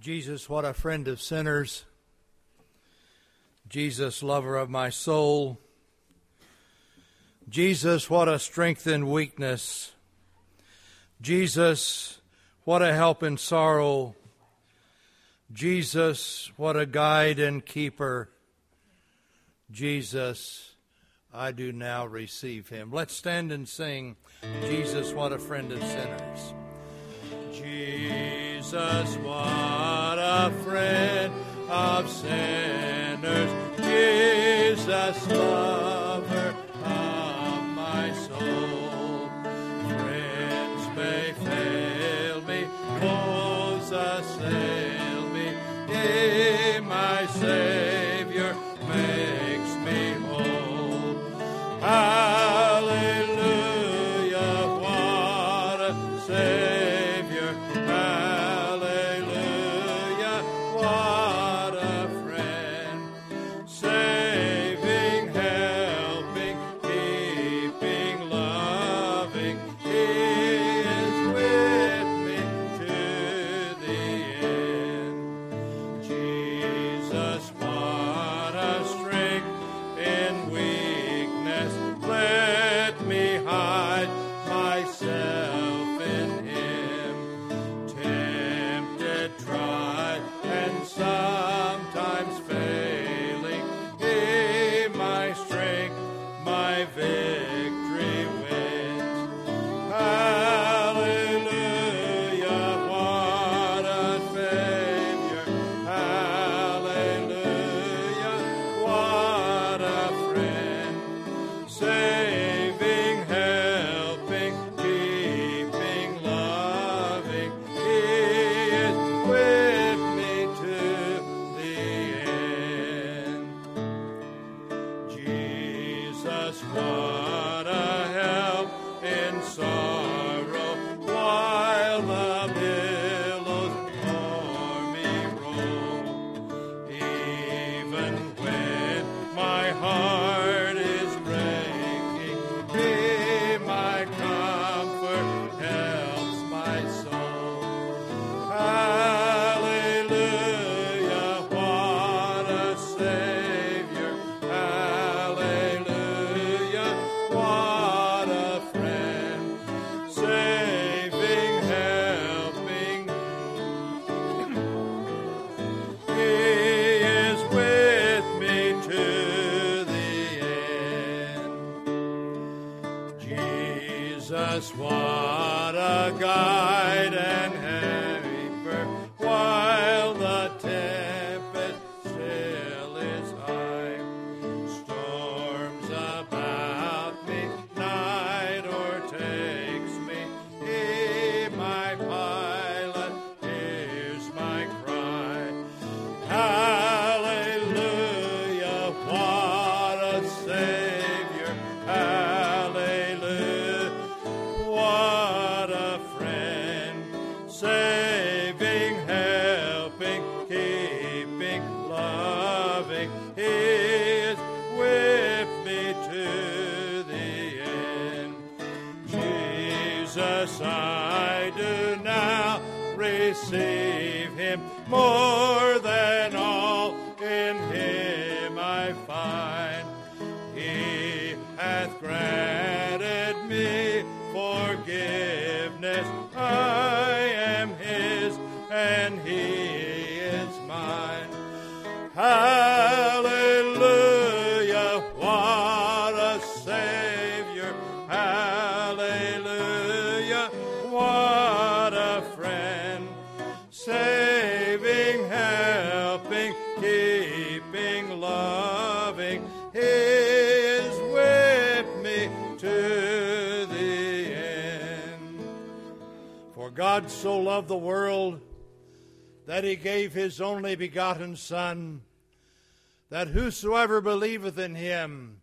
Jesus, what a friend of sinners. Jesus, lover of my soul. Jesus, what a strength in weakness. Jesus, what a help in sorrow. Jesus, what a guide and keeper. Jesus, I do now receive him. Let's stand and sing, Jesus, what a friend of sinners. Jesus, what a friend of sinners. Jesus, lover so loved the world that he gave his only begotten Son, that whosoever believeth in him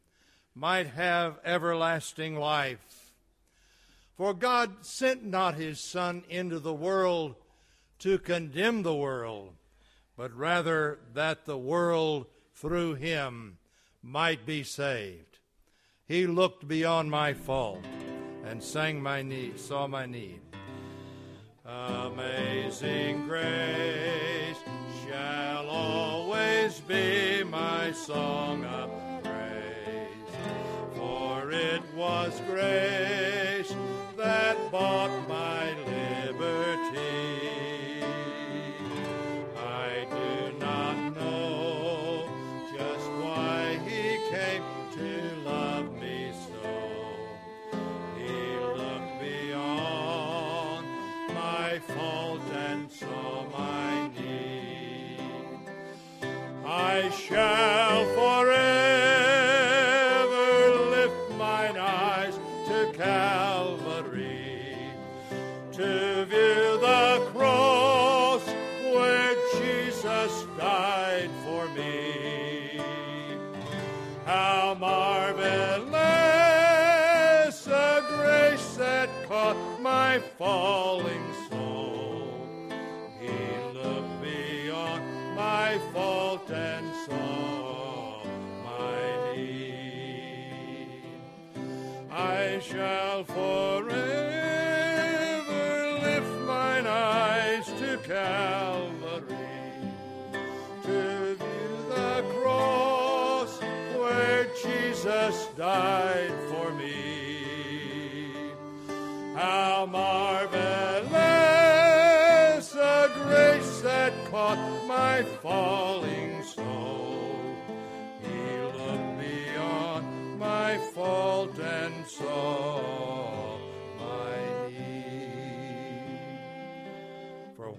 might have everlasting life. For God sent not his Son into the world to condemn the world, but rather that the world through him might be saved. He looked beyond my fault and sang my need, saw my need. Amazing grace shall always be my song of praise, for it was grace that bought my liberty.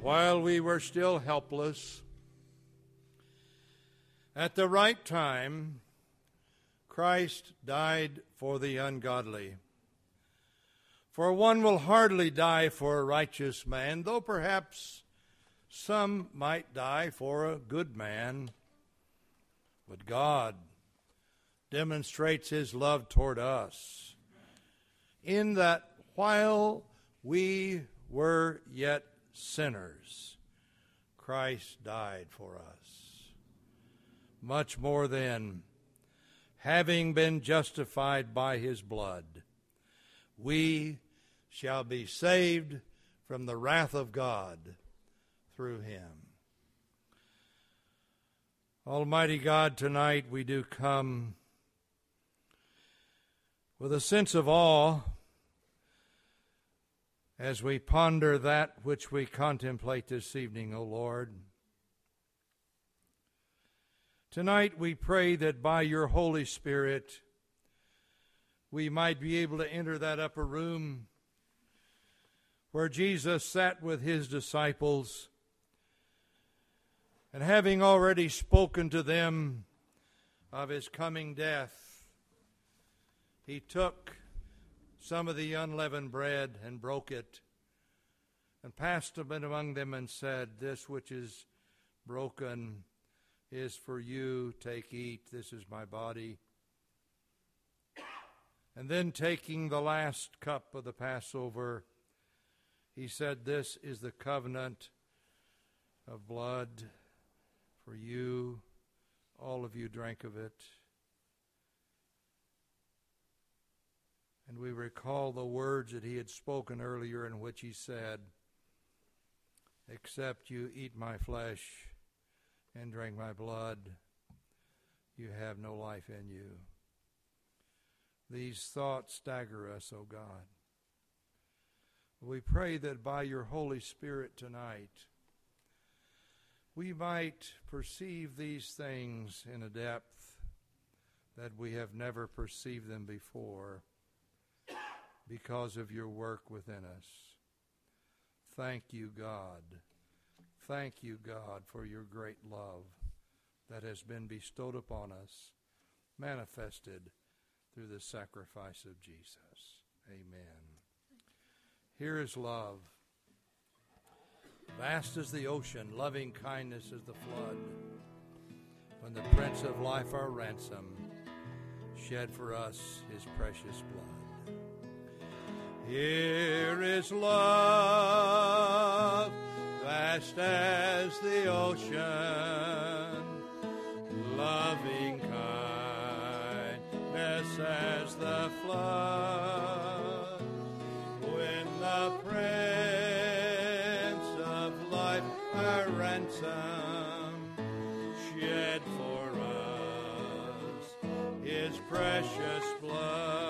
While we were still helpless, at the right time, Christ died for the ungodly. For one will hardly die for a righteous man, though perhaps some might die for a good man. But God demonstrates his love toward us in that while we were yet sinners, Christ died for us. Much more then, having been justified by his blood, we shall be saved from the wrath of God through him. Almighty God, tonight we do come with a sense of awe as we ponder that which we contemplate this evening, O Lord. Tonight we pray that by your Holy Spirit we might be able to enter that upper room where Jesus sat with his disciples, and having already spoken to them of his coming death, he took some of the unleavened bread and broke it and passed it among them and said, This which is broken is for you. Take, eat. This is my body. And then taking the last cup of the Passover, he said, This is the covenant of blood for you. All of you drank of it. And we recall the words that he had spoken earlier, in which he said, Except you eat my flesh and drink my blood, you have no life in you. These thoughts stagger us, O God. We pray that by your Holy Spirit tonight, we might perceive these things in a depth that we have never perceived them before because of your work within us. Thank you, God. Thank you, God, for your great love that has been bestowed upon us, manifested through the sacrifice of Jesus. Amen. Here is love. Vast as the ocean, loving kindness as the flood. When the Prince of Life, our ransom, shed for us his precious blood. Here is love, vast as the ocean, loving kindness as the flood. When the Prince of Life, our ransom shed for us his precious blood.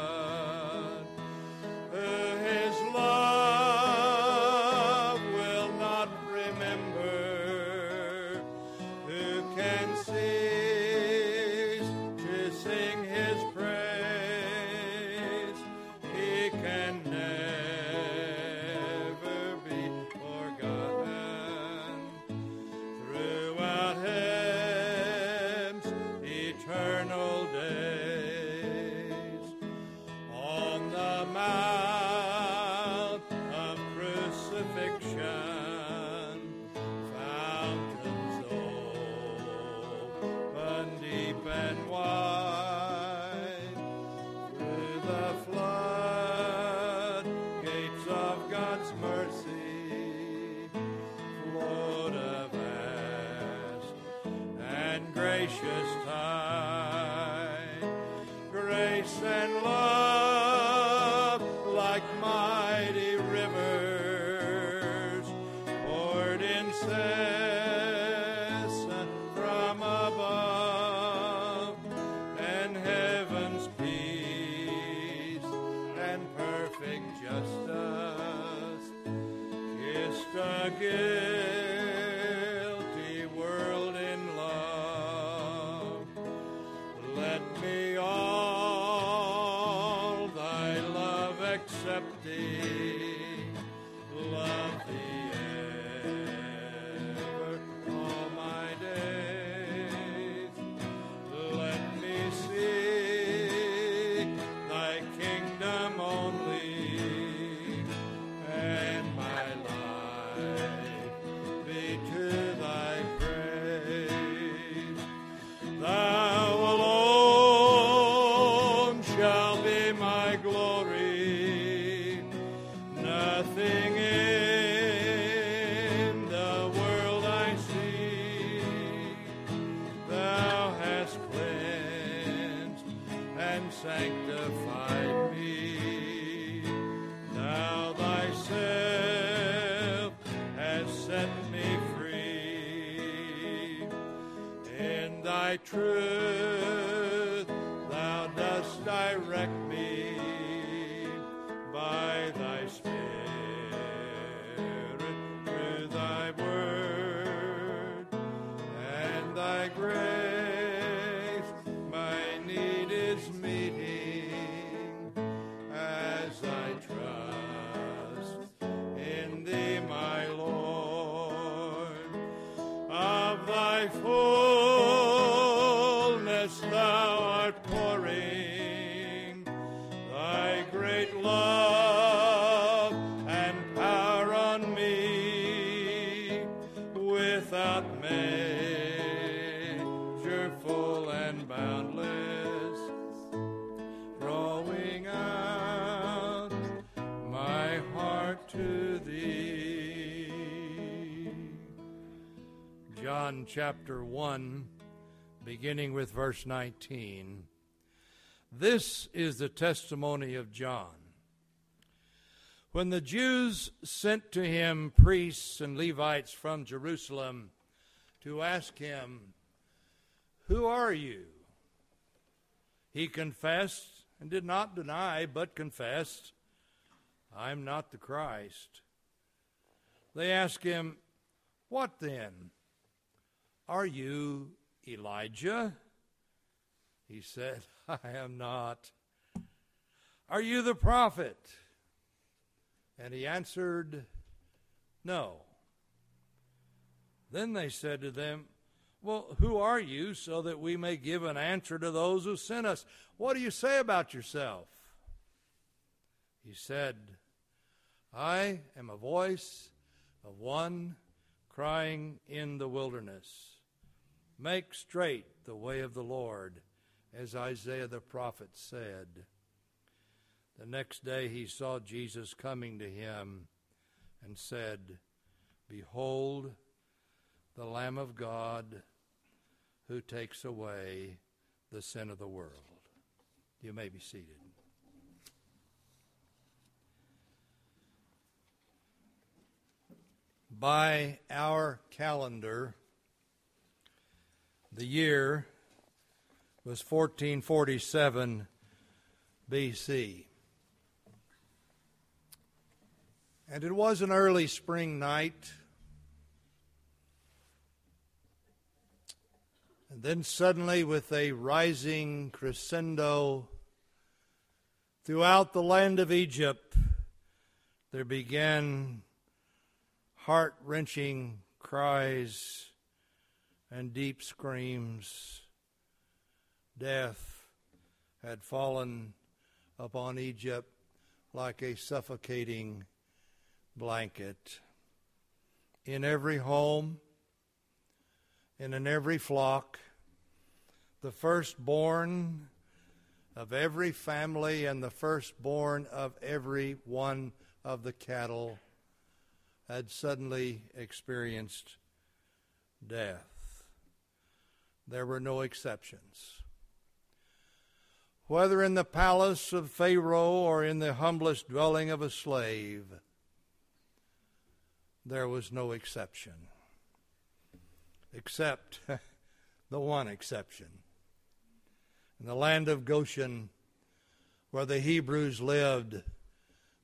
And boundless drawing out my heart to thee. John chapter 1 beginning with verse 19 This is the testimony of John. When the Jews sent to him priests and Levites from Jerusalem to ask him, Who are you? He confessed and did not deny, but confessed, I'm not the Christ. They asked him, What then? Are you Elijah? He said, I am not. Are you the prophet? And he answered, No. Then they said to them, Well, who are you, so that we may give an answer to those who sent us? What do you say about yourself? He said, I am a voice of one crying in the wilderness, Make straight the way of the Lord, as Isaiah the prophet said. The next day he saw Jesus coming to him and said, Behold, the Lamb of God who takes away the sin of the world. You may be seated. by our calendar, the year was 1447 BC. And it was an early spring night. And then suddenly, with a rising crescendo throughout the land of Egypt, there began heart wrenching cries and deep screams. Death had fallen upon Egypt like a suffocating blanket. In every home, and in every flock, the firstborn of every family and the firstborn of every one of the cattle had suddenly experienced death. There were no exceptions. Whether in the palace of Pharaoh or in the humblest dwelling of a slave, there was no exception. Except the one exception. In the land of Goshen, where the Hebrews lived,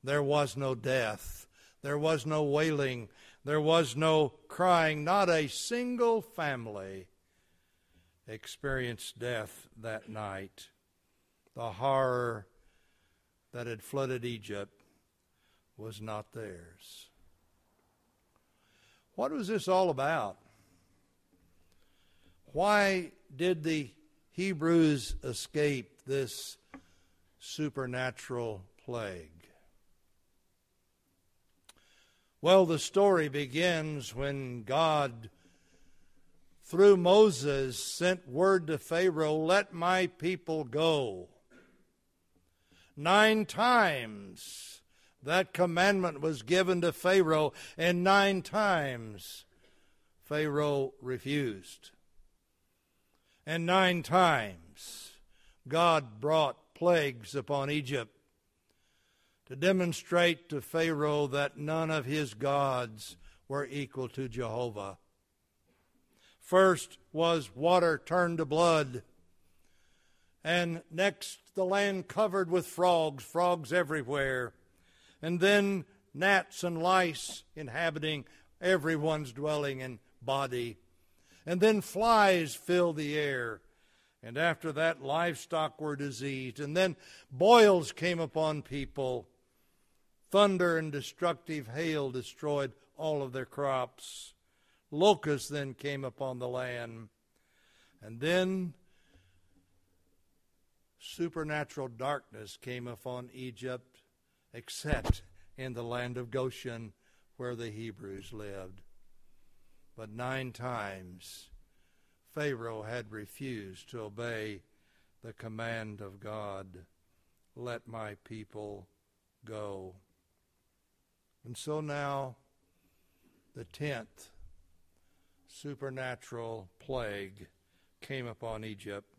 there was no death, there was no wailing, there was no crying. Not a single family experienced death that night. The horror that had flooded Egypt was not theirs. What was this all about? Why did the Hebrews escape this supernatural plague? Well, the story begins when God, through Moses, sent word to Pharaoh, Let my people go. Nine times that commandment was given to Pharaoh, and nine times Pharaoh refused. And nine times God brought plagues upon Egypt to demonstrate to Pharaoh that none of his gods were equal to Jehovah. First was water turned to blood, and next the land covered with frogs, frogs everywhere and then gnats and lice inhabiting everyone's dwelling and body. And then flies filled the air. And after that, livestock were diseased. And then boils came upon people. Thunder and destructive hail destroyed all of their crops. Locusts then came upon the land. And then supernatural darkness came upon Egypt except in the land of Goshen where the Hebrews lived. But nine times Pharaoh had refused to obey the command of God let my people go. And so now, the tenth supernatural plague came upon Egypt,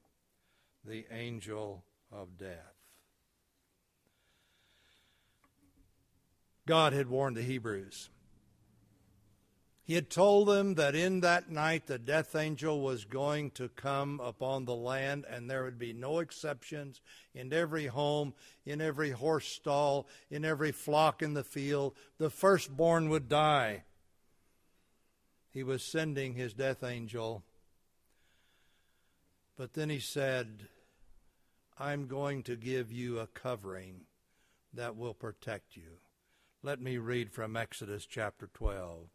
the angel of death. God had warned the Hebrews. He had told them that in that night the death angel was going to come upon the land and there would be no exceptions. In every home, in every horse stall, in every flock in the field, the firstborn would die. He was sending his death angel. But then he said, I'm going to give you a covering that will protect you. Let me read from Exodus chapter 12.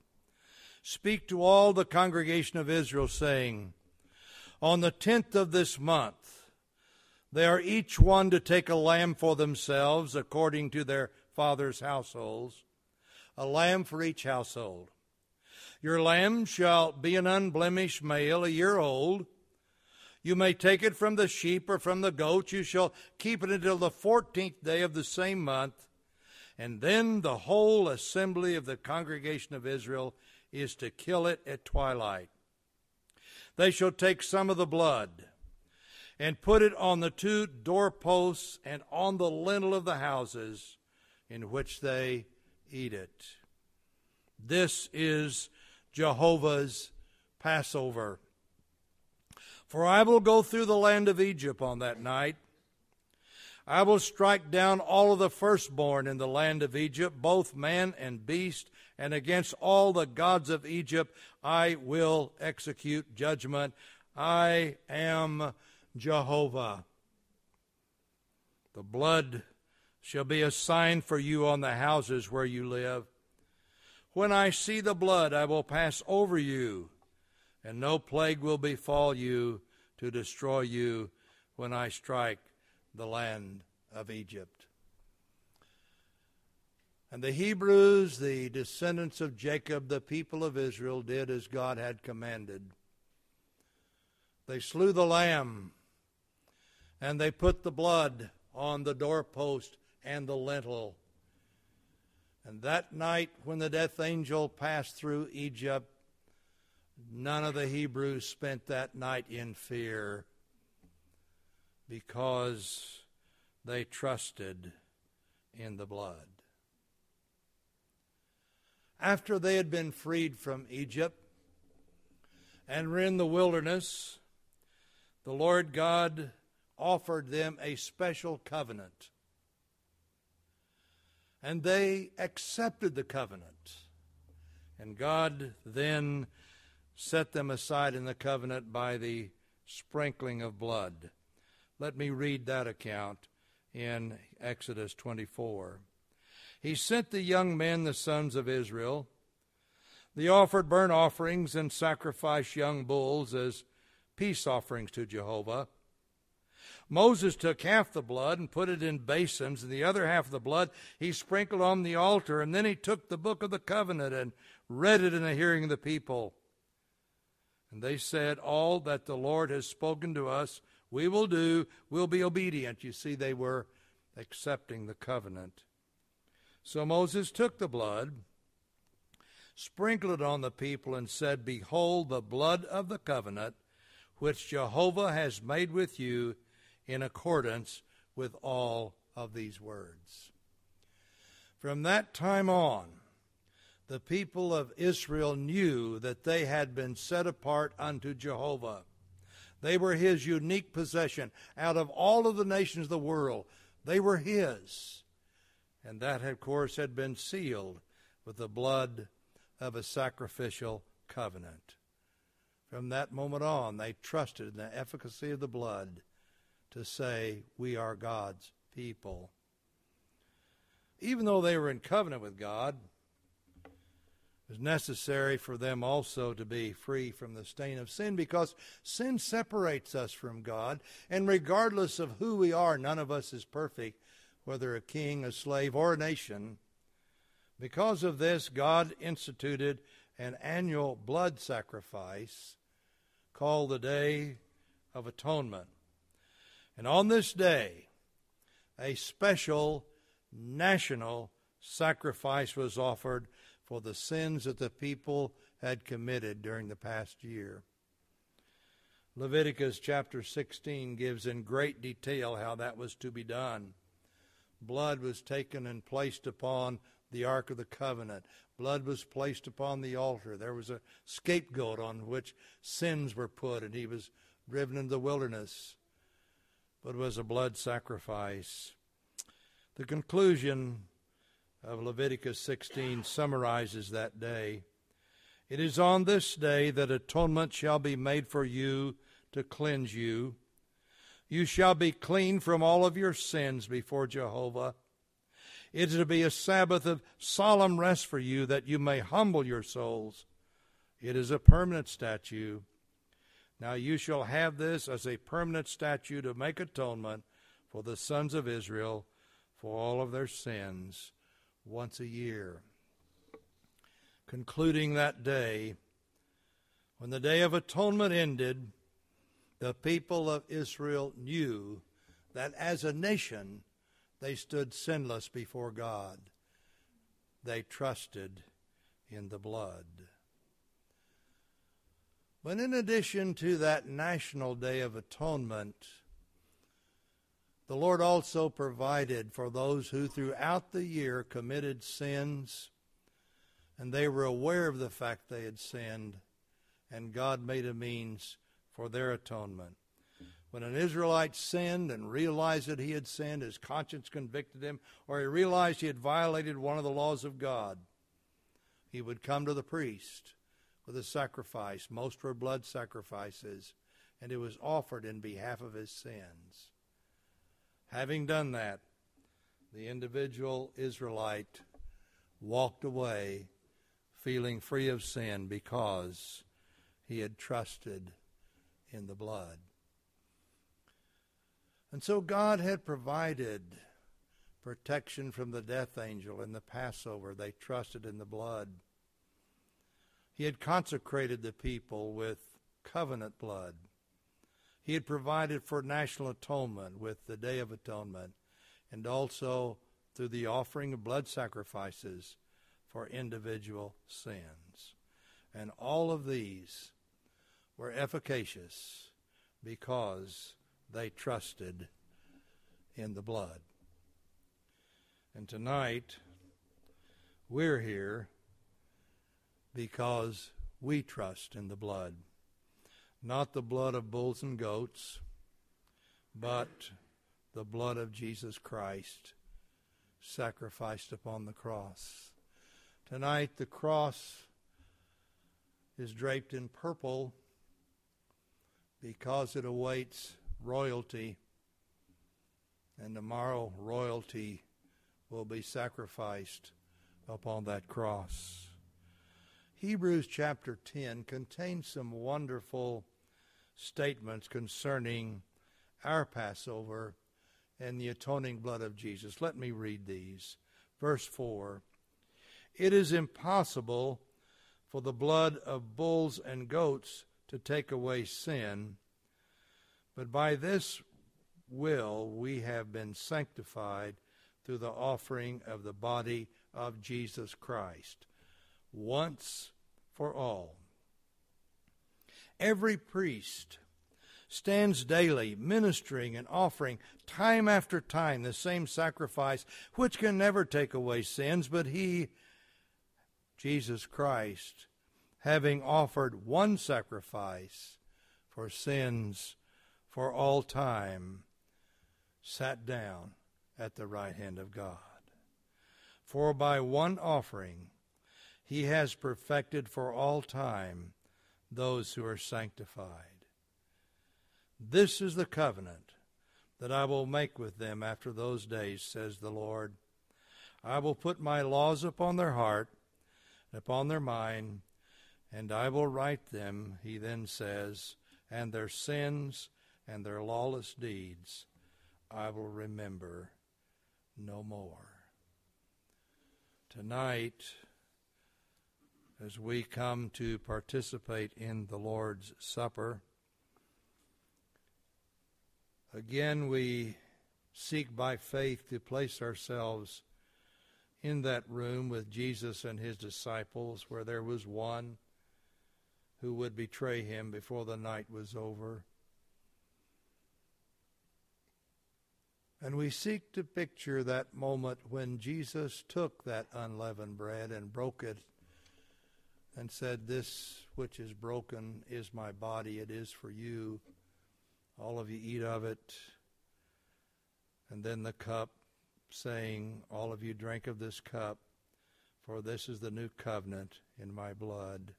Speak to all the congregation of Israel, saying, On the tenth of this month, they are each one to take a lamb for themselves according to their father's households, a lamb for each household. Your lamb shall be an unblemished male, a year old. You may take it from the sheep or from the goats. You shall keep it until the fourteenth day of the same month and then the whole assembly of the congregation of Israel is to kill it at twilight. They shall take some of the blood and put it on the two doorposts and on the lintel of the houses in which they eat it. This is Jehovah's Passover. For I will go through the land of Egypt on that night. I will strike down all of the firstborn in the land of Egypt, both man and beast, and against all the gods of Egypt I will execute judgment. I am Jehovah. The blood shall be a sign for you on the houses where you live. When I see the blood, I will pass over you, and no plague will befall you to destroy you when I strike the land of Egypt. And the Hebrews, the descendants of Jacob, the people of Israel, did as God had commanded. They slew the lamb, and they put the blood on the doorpost and the lintel. And that night, when the death angel passed through Egypt, none of the Hebrews spent that night in fear because they trusted in the blood. After they had been freed from Egypt and were in the wilderness, the Lord God offered them a special covenant. And they accepted the covenant. And God then set them aside in the covenant by the sprinkling of blood. Let me read that account in Exodus 24. He sent the young men, the sons of Israel. They offered burnt offerings and sacrificed young bulls as peace offerings to Jehovah. Moses took half the blood and put it in basins, and the other half of the blood he sprinkled on the altar, and then he took the book of the covenant and read it in the hearing of the people. And they said, All that the Lord has spoken to us, we will do, we'll be obedient. You see, they were accepting the covenant. So Moses took the blood, sprinkled it on the people, and said, Behold, the blood of the covenant which Jehovah has made with you in accordance with all of these words. From that time on, the people of Israel knew that they had been set apart unto Jehovah. They were his unique possession. Out of all of the nations of the world, they were his. And that, of course, had been sealed with the blood of a sacrificial covenant. From that moment on, they trusted in the efficacy of the blood to say, We are God's people. Even though they were in covenant with God, it was necessary for them also to be free from the stain of sin because sin separates us from God. And regardless of who we are, none of us is perfect, whether a king, a slave, or a nation. Because of this, God instituted an annual blood sacrifice called the Day of Atonement. And on this day, a special national sacrifice was offered for the sins that the people had committed during the past year. Leviticus chapter 16 gives in great detail how that was to be done. Blood was taken and placed upon the Ark of the Covenant. Blood was placed upon the altar. There was a scapegoat on which sins were put, and he was driven into the wilderness but it was a blood sacrifice. The conclusion of Leviticus 16 summarizes that day. It is on this day that atonement shall be made for you to cleanse you. You shall be clean from all of your sins before Jehovah. It is to be a Sabbath of solemn rest for you that you may humble your souls. It is a permanent statute. Now you shall have this as a permanent statute to make atonement for the sons of Israel for all of their sins once a year. Concluding that day, when the day of atonement ended, the people of Israel knew that as a nation they stood sinless before God. They trusted in the blood. But in addition to that National Day of Atonement, the Lord also provided for those who throughout the year committed sins And they were aware of the fact they had sinned, and God made a means for their atonement. When an Israelite sinned and realized that he had sinned, his conscience convicted him, or he realized he had violated one of the laws of God, he would come to the priest with a sacrifice. Most were blood sacrifices, and it was offered in behalf of his sins. Having done that, the individual Israelite walked away feeling free of sin because he had trusted in the blood. And so God had provided protection from the death angel in the Passover. They trusted in the blood. He had consecrated the people with covenant blood. He had provided for national atonement with the Day of Atonement and also through the offering of blood sacrifices for individual sins. And all of these were efficacious because they trusted in the blood. And tonight, we're here because we trust in the blood. Not the blood of bulls and goats, but the blood of Jesus Christ sacrificed upon the cross. Tonight, the cross is draped in purple because it awaits royalty, and tomorrow royalty will be sacrificed upon that cross. Hebrews chapter 10 contains some wonderful statements concerning our Passover and the atoning blood of Jesus. Let me read these. Verse 4 It is impossible for the blood of bulls and goats to take away sin but by this will we have been sanctified through the offering of the body of Jesus Christ, once for all. Every priest stands daily ministering and offering time after time the same sacrifice, which can never take away sins, but he, Jesus Christ, having offered one sacrifice for sins for all time, sat down at the right hand of God. For by one offering he has perfected for all time those who are sanctified. This is the covenant that I will make with them after those days, says the Lord. I will put my laws upon their heart and upon their mind, and I will write them, he then says, and their sins and their lawless deeds I will remember no more. Tonight, as we come to participate in the Lord's Supper, again we seek by faith to place ourselves in that room with Jesus and his disciples where there was one who would betray him before the night was over. And we seek to picture that moment when Jesus took that unleavened bread and broke it and said, This which is broken is my body, it is for you. All of you eat of it. And then the cup, saying, All of you drink of this cup, for this is the new covenant in my blood.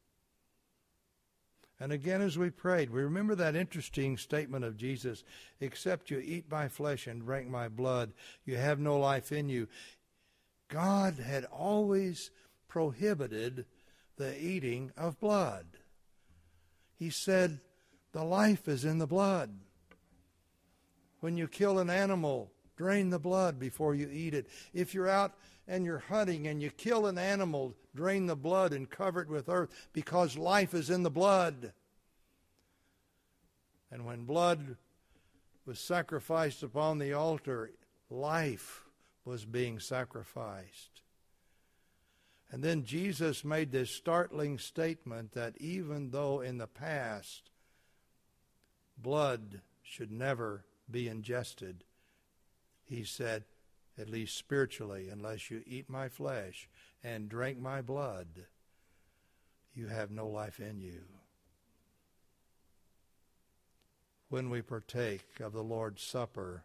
And again, as we prayed, we remember that interesting statement of Jesus except you eat my flesh and drink my blood, you have no life in you. God had always prohibited the eating of blood. He said, The life is in the blood. When you kill an animal, drain the blood before you eat it. If you're out and you're hunting and you kill an animal, drain the blood and cover it with earth because life is in the blood. And when blood was sacrificed upon the altar, life was being sacrificed. And then Jesus made this startling statement that even though in the past blood should never be ingested, he said, at least spiritually, unless you eat my flesh and drink my blood, you have no life in you. When we partake of the Lord's Supper,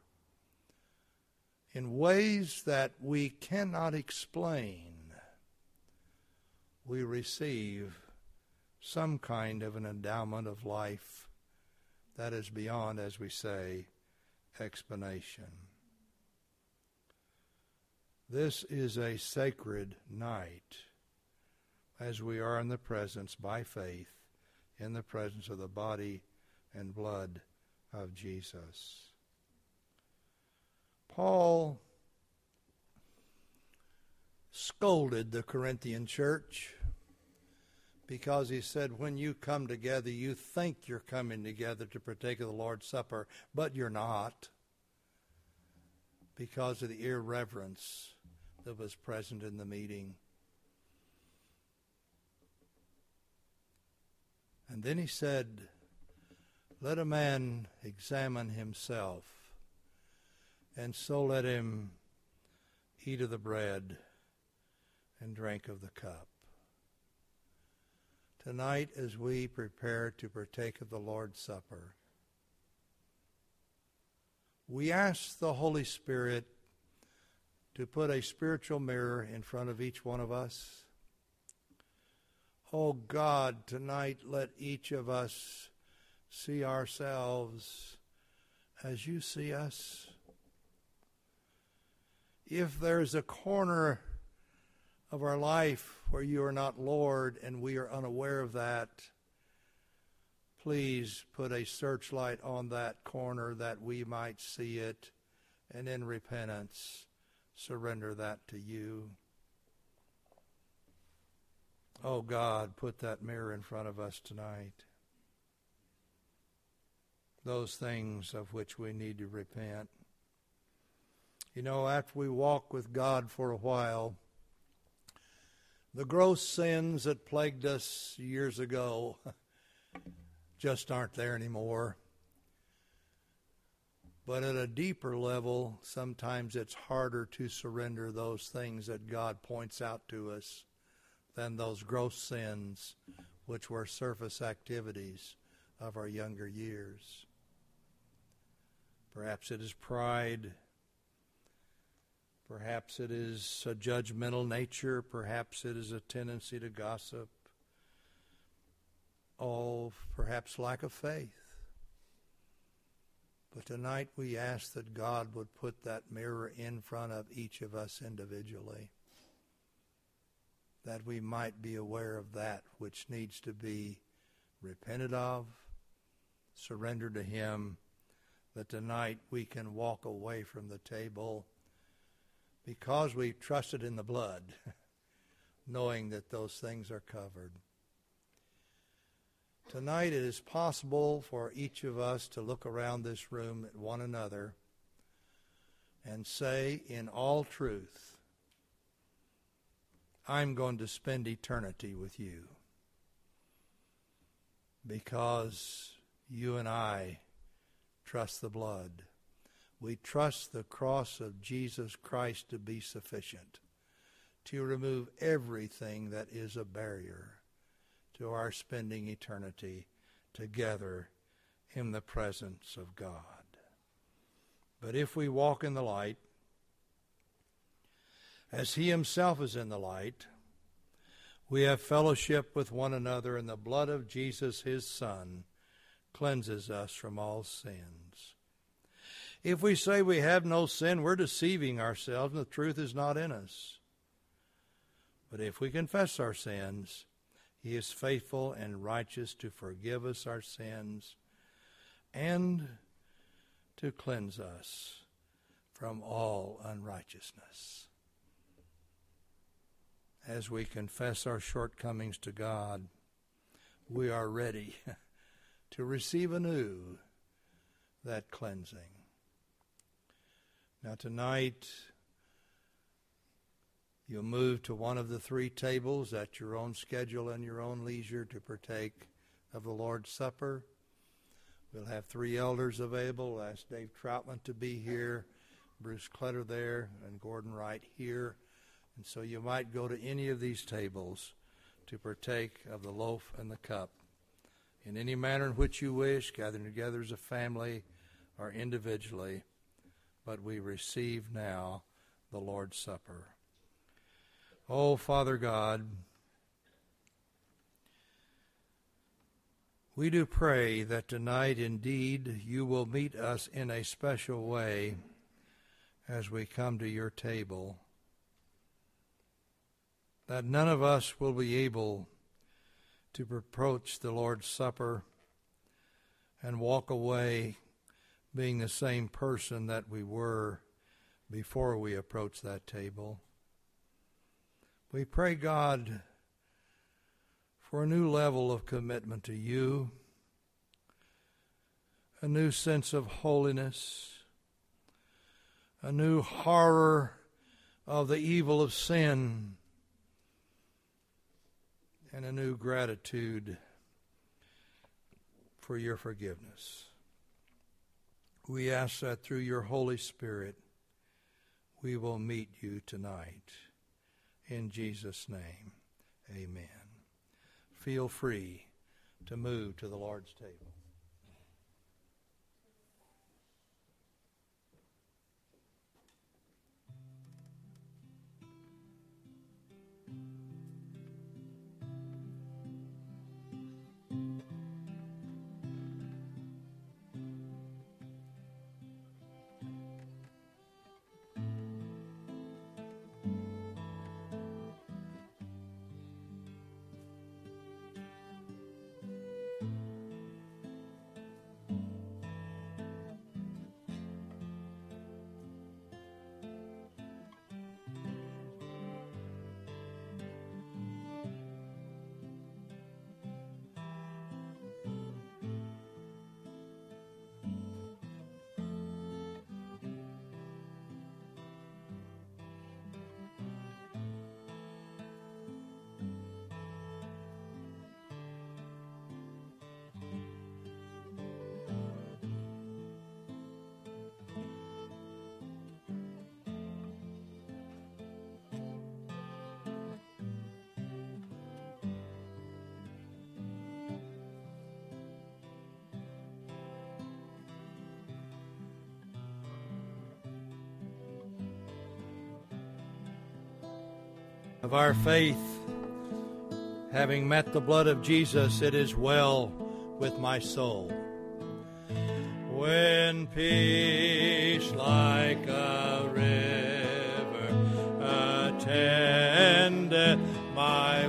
in ways that we cannot explain, we receive some kind of an endowment of life that is beyond, as we say, explanation. This is a sacred night as we are in the presence, by faith, in the presence of the body and blood of Jesus. Paul scolded the Corinthian church because he said, When you come together, you think you're coming together to partake of the Lord's Supper, but you're not because of the irreverence that was present in the meeting. And then he said, Let a man examine himself, and so let him eat of the bread and drink of the cup. Tonight, as we prepare to partake of the Lord's Supper, we ask the Holy Spirit to put a spiritual mirror in front of each one of us. Oh God, tonight let each of us see ourselves as you see us. If there's a corner of our life where you are not Lord and we are unaware of that, please put a searchlight on that corner that we might see it and in repentance surrender that to you. Oh God, put that mirror in front of us tonight. Those things of which we need to repent. You know, after we walk with God for a while, the gross sins that plagued us years ago just aren't there anymore. But at a deeper level, sometimes it's harder to surrender those things that God points out to us than those gross sins, which were surface activities of our younger years. Perhaps it is pride. Perhaps it is a judgmental nature. Perhaps it is a tendency to gossip oh, perhaps lack of faith. But tonight we ask that God would put that mirror in front of each of us individually, that we might be aware of that which needs to be repented of, surrendered to Him, that tonight we can walk away from the table because we trusted in the blood, knowing that those things are covered. Tonight it is possible for each of us to look around this room at one another and say in all truth, I'm going to spend eternity with you because you and I trust the blood. We trust the cross of Jesus Christ to be sufficient to remove everything that is a barrier to our spending eternity together in the presence of God. But if we walk in the light, as He Himself is in the light, we have fellowship with one another, and the blood of Jesus, His Son, cleanses us from all sins. If we say we have no sin, we're deceiving ourselves, and the truth is not in us. But if we confess our sins, he is faithful and righteous to forgive us our sins and to cleanse us from all unrighteousness. As we confess our shortcomings to God, we are ready to receive anew that cleansing. Now, tonight, You'll move to one of the three tables at your own schedule and your own leisure to partake of the Lord's Supper. We'll have three elders available. We'll ask Dave Troutman to be here Bruce Clutter there and Gordon Wright here. And so you might go to any of these tables to partake of the loaf and the cup in any manner in which you wish, gathering together as a family or individually. But we receive now the Lord's Supper. Oh, Father God, we do pray that tonight indeed you will meet us in a special way as we come to your table. That none of us will be able to approach the Lord's Supper and walk away being the same person that we were before we approached that table. We pray, God, for a new level of commitment to you, a new sense of holiness, a new horror of the evil of sin, and a new gratitude for your forgiveness. We ask that through your Holy Spirit, we will meet you tonight. In Jesus' name, amen. Feel free to move to the Lord's table. Of our faith, having met the blood of Jesus, it is well with my soul. When peace like a river attended my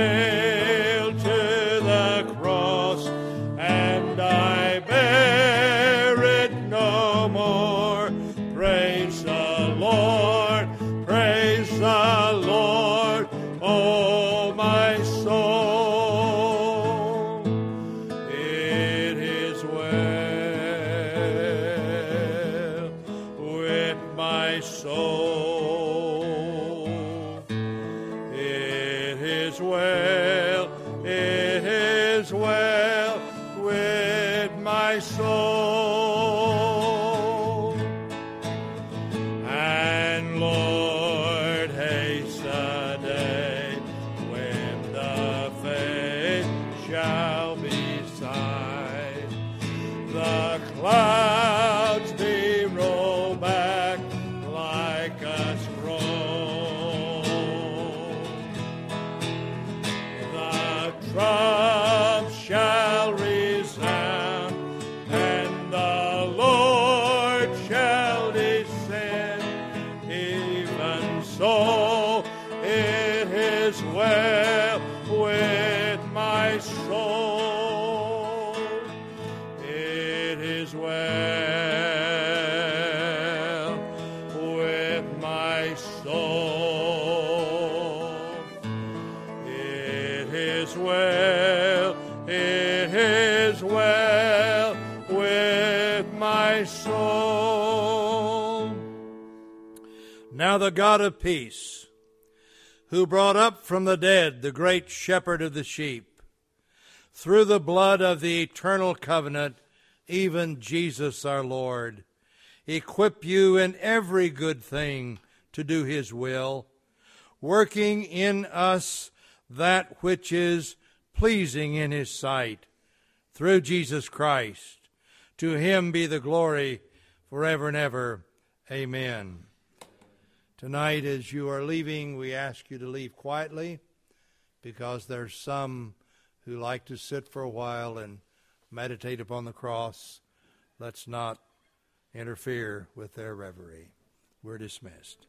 day. Now the God of peace, who brought up from the dead the great shepherd of the sheep, through the blood of the eternal covenant, even Jesus our Lord, equip you in every good thing to do his will, working in us that which is pleasing in his sight, through Jesus Christ. To him be the glory forever and ever. Amen. Tonight, as you are leaving, we ask you to leave quietly because there's some who like to sit for a while and meditate upon the cross. Let's not interfere with their reverie. We're dismissed.